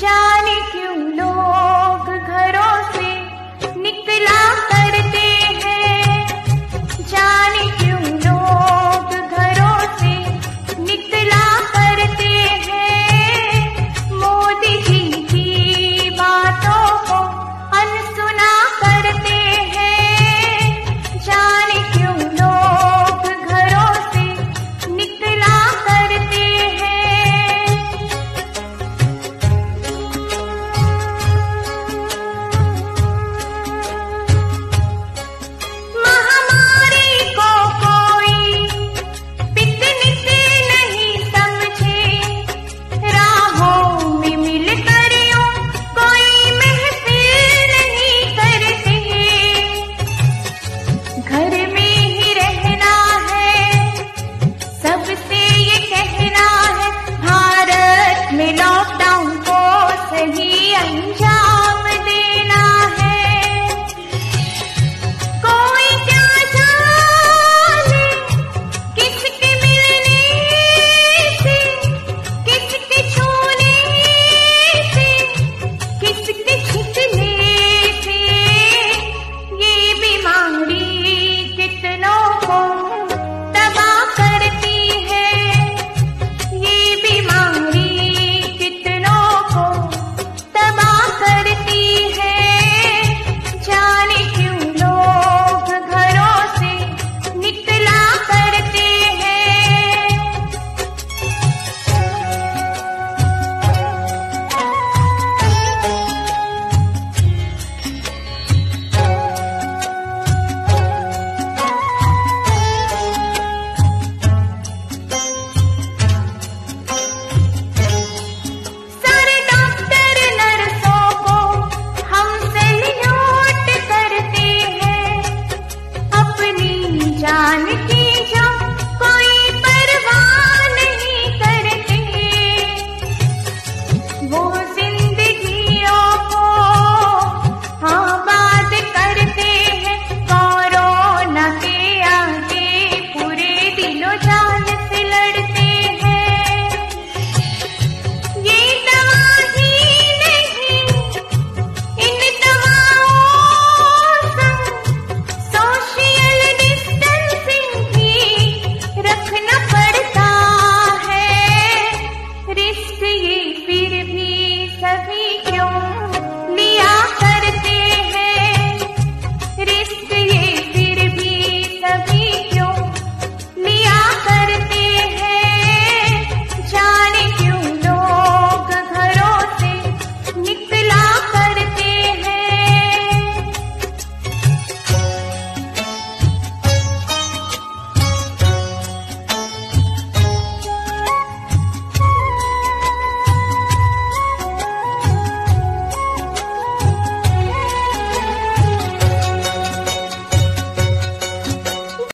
जाने क्यों लोग घर फिर भी सभी क्यों